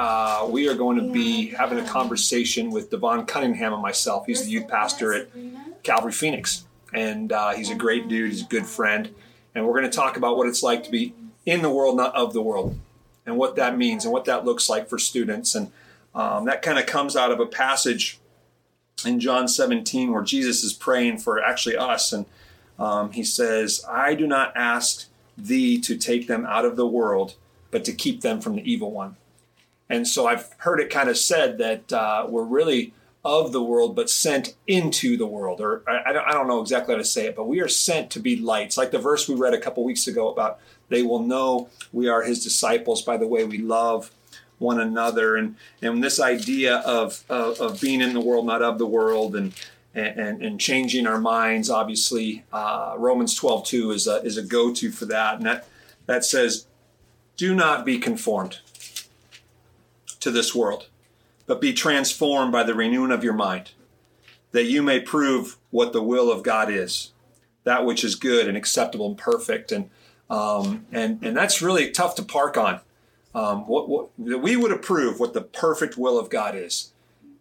uh, we are going to be having a conversation with Devon Cunningham and myself. He's the youth pastor at Calvary Phoenix, and uh, he's a great dude. He's a good friend, and we're going to talk about what it's like to be in the world, not of the world, and what that means and what that looks like for students. And um, that kind of comes out of a passage in John 17 where Jesus is praying for actually us, and um, he says, "I do not ask thee to take them out of the world." But to keep them from the evil one. And so I've heard it kind of said that uh, we're really of the world, but sent into the world. Or I, I, don't, know exactly how to say it, but we are sent to be lights. Like the verse we read a couple weeks ago about they will know we are his disciples by the way we love one another. And, and this idea of, of, of being in the world, not of the world, and, and, and changing our minds, obviously, uh, Romans 12 2 is a, is a go to for that. And that, that says, do not be conformed to this world, but be transformed by the renewing of your mind, that you may prove what the will of God is, that which is good and acceptable and perfect. And um, and and that's really tough to park on. Um, what, what we would approve what the perfect will of God is,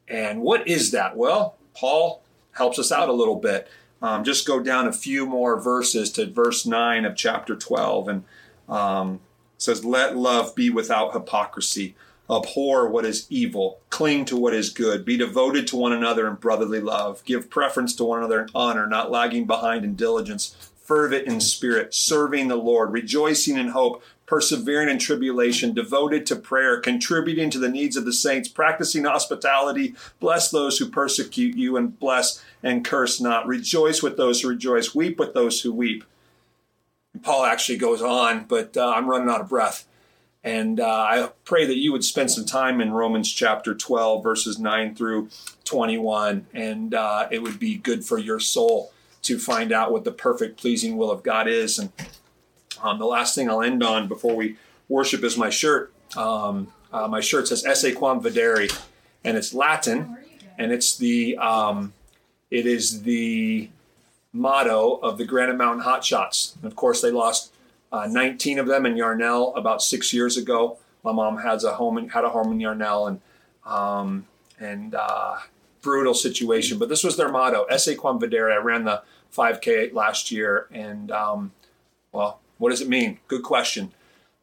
and what is that? Well, Paul helps us out a little bit. Um, just go down a few more verses to verse nine of chapter twelve, and um, says, Let love be without hypocrisy. Abhor what is evil. Cling to what is good. Be devoted to one another in brotherly love. Give preference to one another in honor, not lagging behind in diligence. Fervent in spirit, serving the Lord, rejoicing in hope, persevering in tribulation, devoted to prayer, contributing to the needs of the saints, practicing hospitality. Bless those who persecute you, and bless and curse not. Rejoice with those who rejoice. Weep with those who weep. Paul actually goes on, but uh, I'm running out of breath. And uh, I pray that you would spend some time in Romans chapter 12, verses 9 through 21, and uh, it would be good for your soul to find out what the perfect, pleasing will of God is. And um, the last thing I'll end on before we worship is my shirt. Um, uh, my shirt says "Esse quam videri," and it's Latin, and it's the um, it is the motto of the Granite Mountain Hotshots. And of course, they lost uh, 19 of them in Yarnell about six years ago. My mom has a home in, had a home in Yarnell, and um, and uh, brutal situation. But this was their motto: "Esse quam videri." I ran the 5K last year, and um, well, what does it mean? Good question.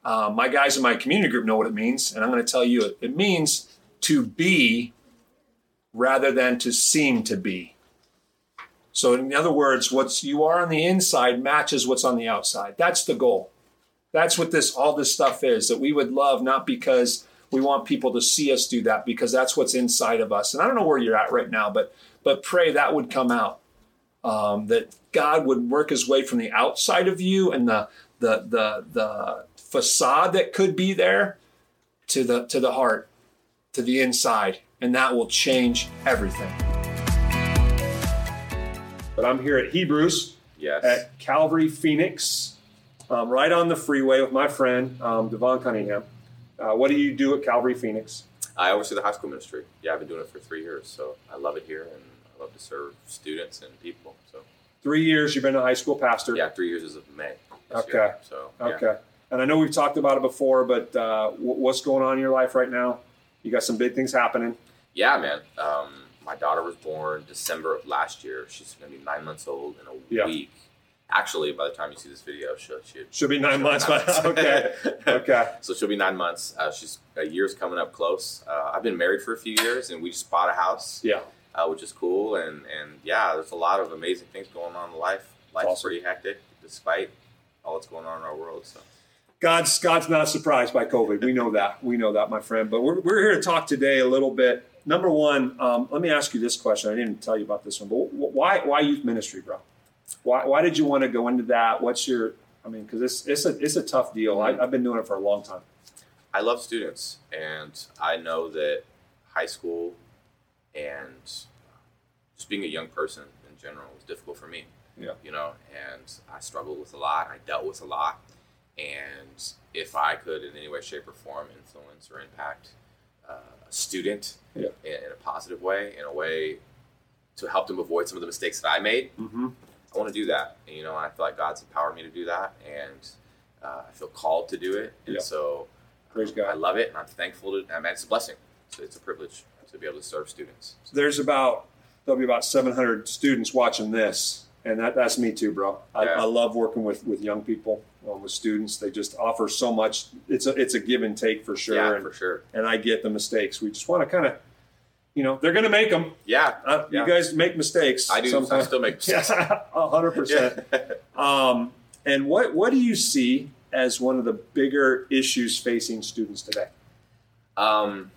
Uh, my guys in my community group know what it means, and I'm going to tell you it, it means to be rather than to seem to be. So in other words, what's you are on the inside matches what's on the outside. That's the goal. That's what this all this stuff is that we would love not because we want people to see us do that because that's what's inside of us. And I don't know where you're at right now, but but pray that would come out. Um, that God would work His way from the outside of you and the the the the facade that could be there to the to the heart, to the inside, and that will change everything. I'm here at Hebrews yes. at Calvary Phoenix, um, right on the freeway with my friend um, Devon Cunningham. Uh, what do you do at Calvary Phoenix? I oversee the high school ministry. Yeah, I've been doing it for three years, so I love it here, and I love to serve students and people. So three years you've been a high school pastor. Yeah, three years as of May. Okay. Year, so yeah. okay, and I know we've talked about it before, but uh, what's going on in your life right now? You got some big things happening. Yeah, man. Um, my daughter was born December of last year. She's going to be nine months old in a yeah. week. Actually, by the time you see this video, she'll, she'll, she'll be 9 she'll months. Be nine months. okay. okay. So she'll be nine months. Uh, she's a year's coming up close. Uh, I've been married for a few years, and we just bought a house. Yeah. Uh, which is cool, and and yeah, there's a lot of amazing things going on in life. Life's awesome. pretty hectic, despite all that's going on in our world. So. God's God's not surprised by COVID. We know that. We know that, my friend. But we're, we're here to talk today a little bit number one, um, let me ask you this question. I didn't tell you about this one, but why why youth ministry, bro? Why, why did you want to go into that? What's your, I mean, because it's, it's, a, it's a tough deal. I, I've been doing it for a long time. I love students, and I know that high school and just being a young person in general was difficult for me. Yeah. You know, and I struggled with a lot. I dealt with a lot. And if I could, in any way, shape, or form, influence or impact uh, student Yeah. in, in a positive way, in a way to help them avoid some of the mistakes that I made, Mm-hmm. I want to do that. And, you know, I feel like God's empowered me to do that, and uh, I feel called to do it. And Yeah. so Praise God. I love it, and I'm thankful to. I mean, it's a blessing. So it's a privilege to be able to serve students. There's about, there'll be about 700 students watching this. And that, that's me too, bro. I, Yeah. I love working with, with young people, um, with students. They just offer so much. It's a, it's a give and take for sure. yeah, and, for sure. and I get the mistakes. We just want to kind of, you know, they're going to make them. Yeah, Uh, Yeah. You guys make mistakes. I do. Sometimes. I still make mistakes. Hundred percent. Um, and what what do you see as one of the bigger issues facing students today? Um,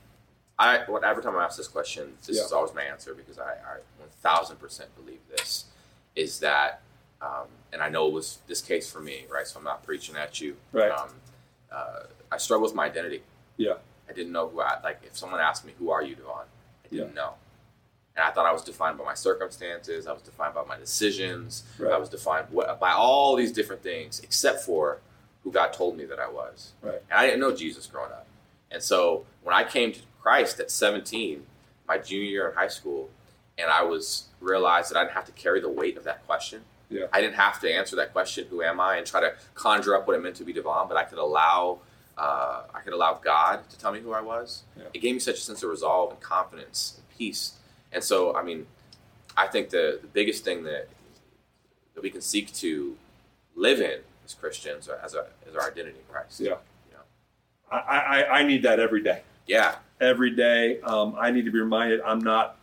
I what every time I ask this question, this Yeah. is always my answer because I, I one thousand percent believe this is that, um, and I know it was this case for me, right? So I'm not preaching at you. Right. Um, uh, I struggle with my identity. Yeah. I didn't know who I like. If someone asked me, "Who are you, Devon?" I didn't Yeah. know, and I thought I was defined by my circumstances. I was defined by my decisions. Right. I was defined by all these different things, except for who God told me that I was. Right. And I didn't know Jesus growing up. And so when I came to Christ at 17, my junior year in high school, and I was realized that I didn't have to carry the weight of that question. Yeah. I didn't have to answer that question, "Who am I?" and try to conjure up what it meant to be divine, but I could allow, uh, I could allow God to tell me who I was. Yeah. It gave me such a sense of resolve and confidence and peace. And so, I mean, I think the the biggest thing that that we can seek to live in as Christians as a as our identity in Christ. Yeah. You know? I, I, I need that every day. Yeah. Every day, um, I need to be reminded I'm not.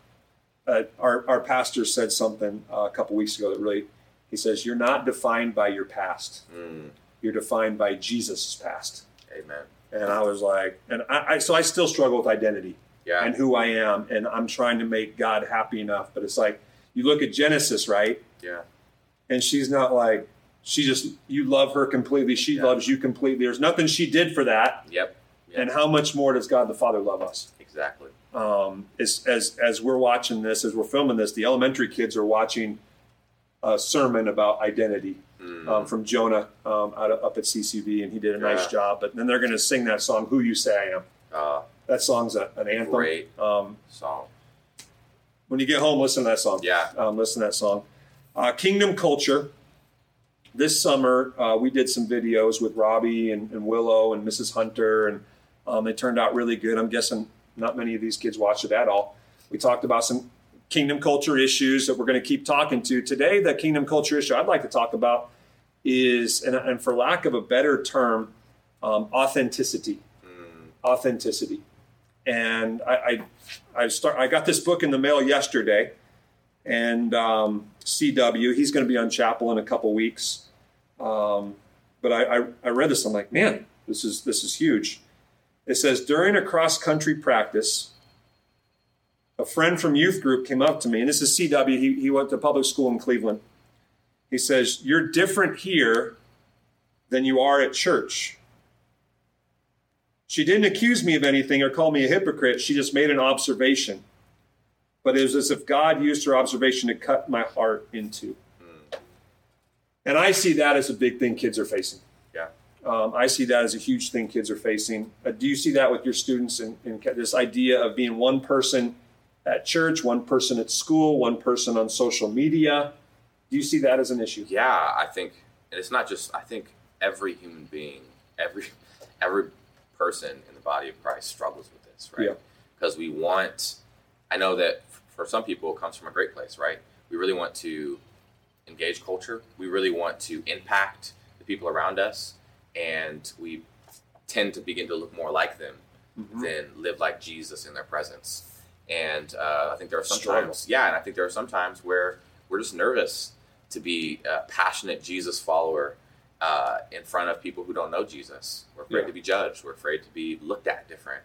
Uh, our our pastor said something uh, a couple weeks ago that really, he says, "You're not defined by your past. Mm, You're defined by Jesus' past." amen. And I was like, and I, I so I still struggle with identity. Yeah. and who I am, and I'm trying to make God happy enough. But it's like you look at Genesis, right? yeah. And she's not like she just you love her completely. She Yeah. loves you completely. There's nothing she did for that. Yep. Yep. And how much more does God the Father love us? exactly. Um, as as as we're watching this, as we're filming this, the elementary kids are watching a sermon about identity Mm, um, from Jonah um, out of, up at CCV, and he did a nice Yeah. job. But then they're going to sing that song, "Who You Say I Am." uh, That song's a, an anthem. Great. Um, song. when you get home, listen to that song. Yeah. um, listen to that song. Uh, Kingdom Culture. This summer, uh, we did some videos with Robbie and, and Willow and Mrs. Hunter, and um, they turned out really good. I'm guessing not many of these kids watch it at all. We talked about some kingdom culture issues that we're going to keep talking to today. The kingdom culture issue I'd like to talk about is, and, and for lack of a better term, um, authenticity. Mm, Authenticity. And I, I, I start. I got this book in the mail yesterday, and um, CW. He's going to be on Chapel in a couple weeks. Um, but I, I, I read this. I'm like, man, this is this is huge. It says during a cross country practice, a friend from youth group came up to me, and this is CW. He, he went to public school in Cleveland. He says, "You're different here than you are at church." She didn't accuse me of anything or call me a hypocrite. She just made an observation. But it was as if God used her observation to cut my heart into. And I see that as a big thing kids are facing. Yeah. Um, I see that as a huge thing kids are facing. Uh, do you see that with your students and this idea of being one person at church, one person at school, one person on social media? Do you see that as an issue? Yeah, I think, and it's not just. I think every human being, every every person in the body of Christ struggles with this, right? Yeah. Because we want. I know that for some people, it comes from a great place, right? We really want to engage culture. We really want to impact the people around us, and we tend to begin to look more like them Mhm. than live like Jesus in their presence. And uh, I think there are some Struggle. times, yeah, and I think there are some times where we're just nervous to be a passionate Jesus follower uh, in front of people who don't know Jesus. We're afraid Yeah. to be judged. We're afraid to be looked at different.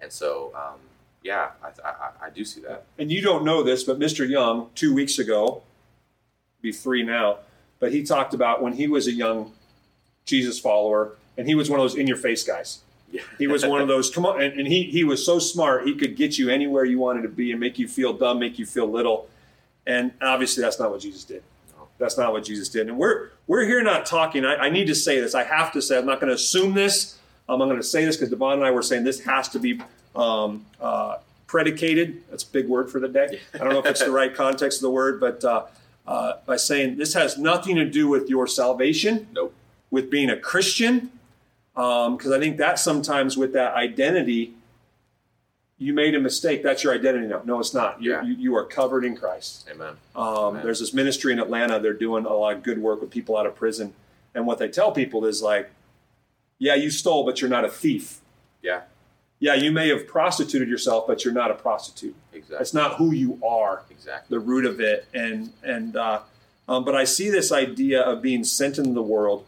And so, um, yeah, I, I, I do see that. And you don't know this, but Mr. Young, two weeks ago, be free now. But he talked about when he was a young Jesus follower, and he was one of those in your face guys. Yeah. He was one of those, come on, and, and he, he was so smart, he could get you anywhere you wanted to be and make you feel dumb, make you feel little. And obviously, that's not what Jesus did. No. That's not what Jesus did. And we're we're here not talking. I, I need to say this. I have to say. I'm not going to assume this. Um, I'm going to say this because Devon and I were saying this has to be um, uh, predicated. That's a big word for the day. I don't know if it's the right context of the word, but uh, uh, by saying this has nothing to do with your salvation, Nope. With being a Christian, because I think that sometimes with that identity, you made a mistake. That's your identity now. No, it's not. Yeah. you you are covered in Christ. Amen. Um, Amen. there's this ministry in Atlanta. They're doing a lot of good work with people out of prison. And what they tell people is like, yeah, you stole, but you're not a thief. Yeah. Yeah, you may have prostituted yourself, but you're not a prostitute. Exactly. That's not who you are. exactly. The root of it. And and uh, um, but I see this idea of being sent into the world.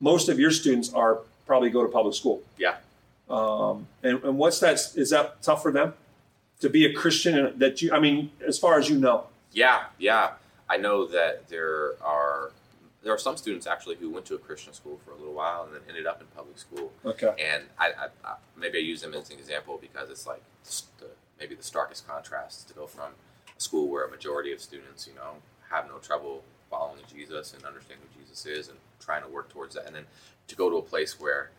Most of your students are probably go to public school. Yeah. Um, and, and what's that? Is that tough for them to be a Christian? and That you, I mean, as far as you know, Yeah, yeah. I know that there are there are some students actually who went to a Christian school for a little while and then ended up in public school. okay. And I, I, I maybe I use them as an example because it's like the, maybe the starkest contrast to go from a school where a majority of students, you know, have no trouble following Jesus and understanding who Jesus is and trying to work towards that, and then to go to a place where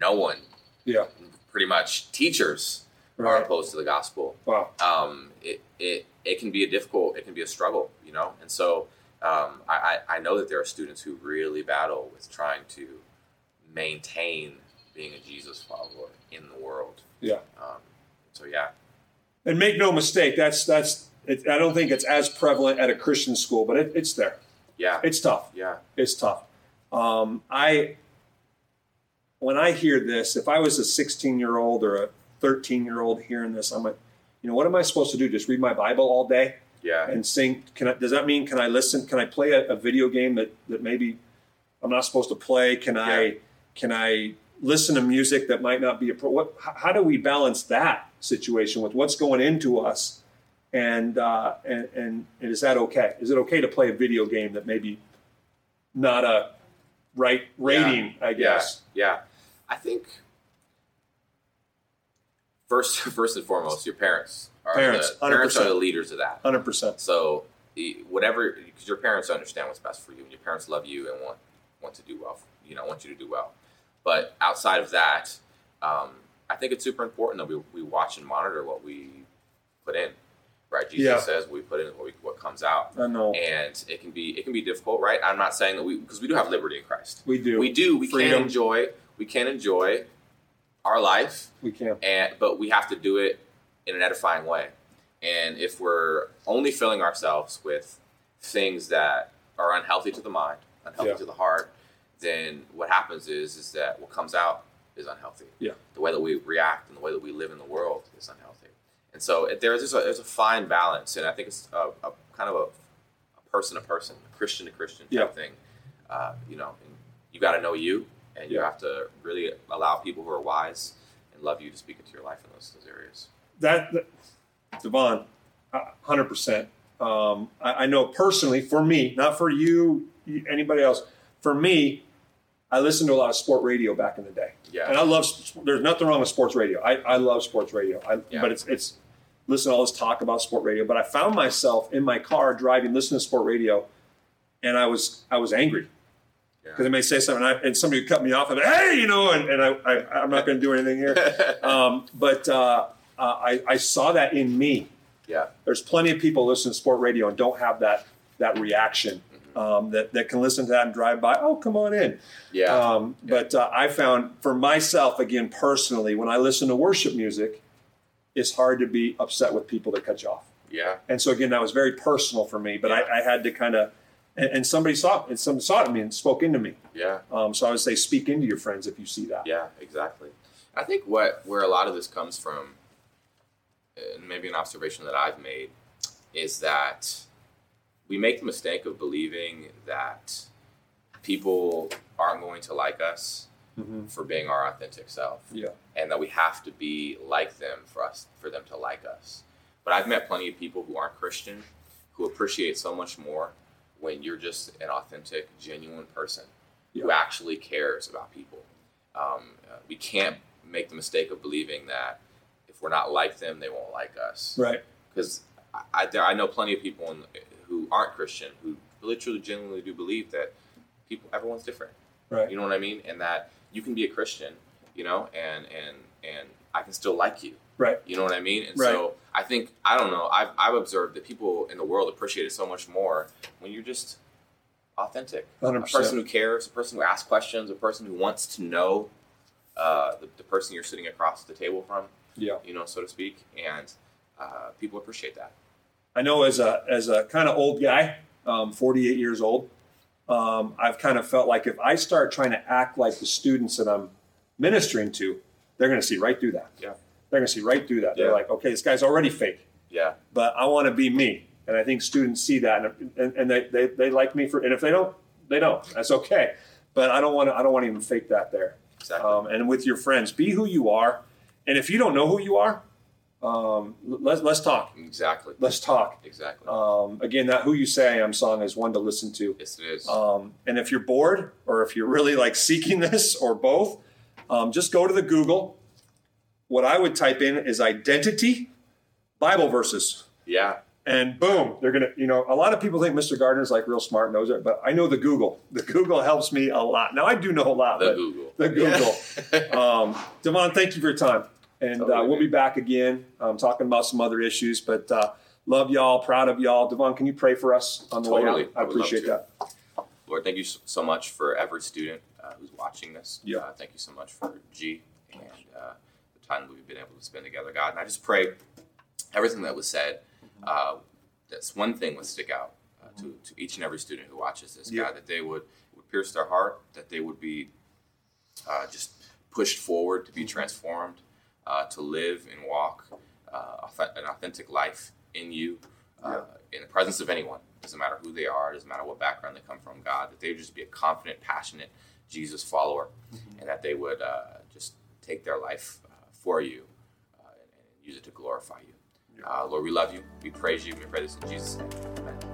no one, Yeah. pretty much teachers, are opposed to the gospel Wow. um, it, it, it can be a difficult, it can be a struggle, you know? And so um, I, I I know that there are students who really battle with trying to maintain being a Jesus follower in the world. Yeah. Um, so, yeah. And make no mistake, that's that's. It, I don't think it's as prevalent at a Christian school, but it, it's there. Yeah. It's tough. Yeah. It's tough. Um, I when I hear this, if I was a 16 year old or a 13 year old hearing this, I'm like, you know, what am I supposed to do? Just read my Bible all day Yeah. and sing? Can I, does that mean can I listen? Can I play a, a video game that that maybe I'm not supposed to play? Can I can I listen to music that might not be a what? How, how do we balance that situation with what's going into us? And, uh, and and and is that okay? Is it okay to play a video game that maybe not a right rating? I guess. Yeah. Yeah. I think first, first and foremost, your parents are Parents, the, parents are the leaders of that. Hundred percent. So whatever, because your parents understand what's best for you, and your parents love you and want want to do well. For, You know, want you to do well. But outside of that, um, I think it's super important that we, we watch and monitor what we put in. Right? Jesus Yeah. says we put in what, we, what comes out, I know. and it can be it can be difficult. Right? I'm not saying that we because we do have liberty in Christ. We do. We do. We Freedom. can enjoy. We can enjoy our life We can. and but we have to do it in an edifying way. And if we're only filling ourselves with things that are unhealthy to the mind, unhealthy Yeah. to the heart, then what happens is is that what comes out is unhealthy. Yeah. The way that we react and the way that we live in the world is unhealthy. And so it, there's just a, there's a fine balance, and I think it's a, a kind of a, a person to person, Christian to Christian type Yeah. thing. Uh, you know, you got to know you, and you Yeah. have to really allow people who are wise and love you to speak into your life in those, those areas. that, that Devon, hundred percent. Um, I, I know personally, for me, not for you, anybody else. For me, I listened to a lot of sport radio back in the day, Yeah. and I love. There's nothing wrong with sports radio. I, I love sports radio. I, Yeah. But it's it's listen to all this talk about sport radio. But I found myself in my car driving, listening to sport radio, and I was I was angry because Yeah. they may say something, and, I, and somebody would cut me off, and hey, you know, and, and I, I I'm not going to do anything here. Um, but uh, uh, I, I saw that in me. yeah. There's plenty of people listen to sport radio and don't have that that reaction. Um, that, that can listen to that and drive by. Oh, come on in. Yeah. Um, but uh, I found for myself, again, personally, when I listen to worship music, it's hard to be upset with people that cut you off. yeah. And so again, that was very personal for me. But Yeah. I, I had to kind of, and, and somebody saw, and somebody saw it in me and spoke into me. Yeah. Um, so I would say, speak into your friends if you see that. Yeah, exactly. I think what where a lot of this comes from, and maybe an observation that I've made, is that we make the mistake of believing that people aren't going to like us Mhm. for being our authentic self, Yeah. and that we have to be like them for us for them to like us. But I've met plenty of people who aren't Christian who appreciate so much more when you're just an authentic, genuine person who actually cares about people. Um, uh, we can't make the mistake of believing that if we're not like them, they won't like us. Right. Because I, I, there, I know plenty of people in, who aren't Christian who literally genuinely do believe that people, everyone's different. Right. You know what I mean? And that you can be a Christian, you know, and and and I can still like you. Right. You know what I mean? And Right. so I think I don't know. I've I've observed that people in the world appreciate it so much more when you're just authentic. 100%. A person who cares, a person who asks questions, a person who wants to know uh, the, the person you're sitting across the table from. Yeah. You know, so to speak, and uh, people appreciate that. I know as a as a kind of old guy, um, 48 years old, um, I've kind of felt like if I start trying to act like the students that I'm ministering to, they're going to see right through that. Yeah. They're going to see right through that. They're like, okay, this guy's already fake, Yeah. but I want to be me. And I think students see that, and, and, and they, they, they like me for. And if they don't, they don't. That's okay. But I don't want to. I don't want to even fake that there. Exactly. Um, and with your friends, be who you are. And if you don't know who you are, um, let's let's talk. exactly. Let's talk. Exactly. Um, again, that "Who You Say I Am" song is one to listen to. yes, it is. Um, and if you're bored, or if you're really like seeking this, or both, um, just go to the Google. What I would type in is identity, Bible verses, yeah. and boom, they're gonna. You know, a lot of people think Mr. Gardner's like real smart, knows it, but I know the Google. The Google helps me a lot. Now I do know a lot. The Google. The Google. um, Devon, thank you for your time. And uh, we'll be back again um, talking about some other issues. But uh, love y'all, proud of y'all. Devon, can you pray for us on the way out? I I appreciate that. Lord, thank you so much for every student uh, who's watching this. Yeah. Uh, thank you so much for G and uh, the time we've been able to spend together, God. And I just pray everything that was said, uh, that's one thing would stick out uh, to, to each and every student who watches this, Yeah. God, that they would, would pierce their heart, that they would be uh, just pushed forward to be transformed, uh, to live and walk uh, an authentic life in you, uh, in the presence of anyone. Doesn't matter who they are, doesn't matter what background they come from, God, that they would just be a confident, passionate Jesus follower, and that they would uh, just take their life uh, for you uh, and, and use it to glorify you. Uh, Lord, we love you. We praise you. We pray this in Jesus' name. Amen.